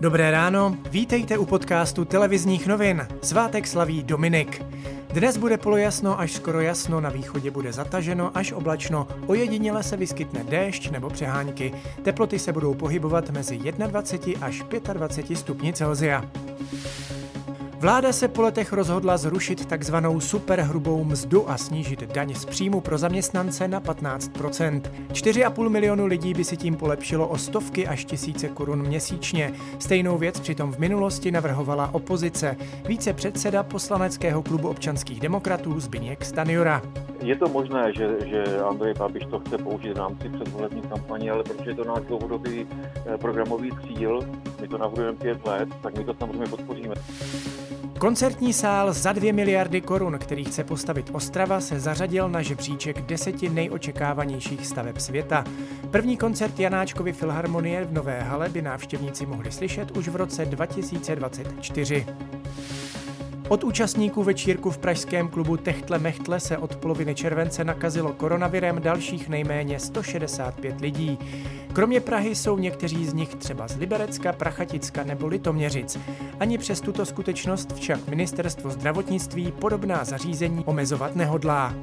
Dobré ráno, vítejte u podcastu televizních novin. Svátek slaví Dominik. Dnes bude polojasno až skoro jasno, na východě bude zataženo až oblačno, ojediněle se vyskytne déšť nebo přehánky. Teploty se budou pohybovat mezi 21 až 25 stupni Celsia. Vláda se po letech rozhodla zrušit takzvanou superhrubou mzdu a snížit daň z příjmu pro zaměstnance na 15% 4,5 milionu lidí by si tím polepšilo o stovky až tisíce korun měsíčně. Stejnou věc přitom v minulosti navrhovala opozice. Více předseda poslaneckého klubu občanských demokratů Zbigněk Stanjura. Je to možné, že, že Andrej Babiš to chce použít v rámci předvolební kampaně, ale protože je to náš dlouhodobý eh, programový cíl, my to navrhujeme pět let, tak my to samozřejmě podpoříme. Koncertní sál za 2 miliardy korun, který chce postavit Ostrava, se zařadil na žebříček deseti nejočekávanějších staveb světa. První koncert Janáčkovy filharmonie v Nové hale by návštěvníci mohli slyšet už v roce 2024. Od účastníků večírku v pražském klubu Techtle Mechtle se od poloviny července nakazilo koronavirem dalších nejméně 165 lidí. Kromě Prahy jsou někteří z nich třeba z Liberecka, Prachaticka nebo Litoměřic. Ani přes tuto skutečnost však ministerstvo zdravotnictví podobná zařízení omezovat nehodlá.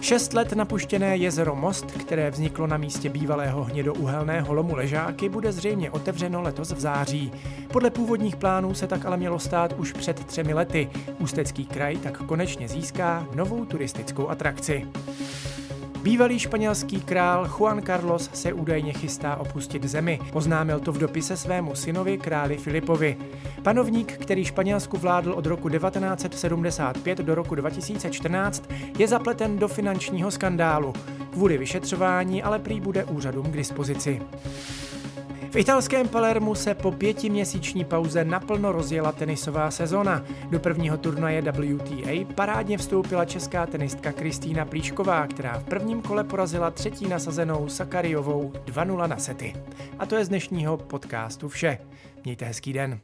Šest let napuštěné jezero Most, které vzniklo na místě bývalého hnědouhelného lomu Ležáky, bude zřejmě otevřeno letos v září. Podle původních plánů se tak ale mělo stát už před třemi lety. Ústecký kraj tak konečně získá novou turistickou atrakci. Bývalý španělský král Juan Carlos se údajně chystá opustit zemi. Oznámil to v dopise svému synovi králi Filipovi. Panovník, který Španělsku vládl od roku 1975 do roku 2014, je zapleten do finančního skandálu. Kvůli vyšetřování ale prý bude úřadům k dispozici. V italském Palermu se po pětiměsíční pauze naplno rozjela tenisová sezona. Do prvního turnaje WTA parádně vstoupila česká tenistka Kristýna Plíšková, která v prvním kole porazila třetí nasazenou Sakariovou 2-0 na sety. A to je z dnešního podcastu vše. Mějte hezký den.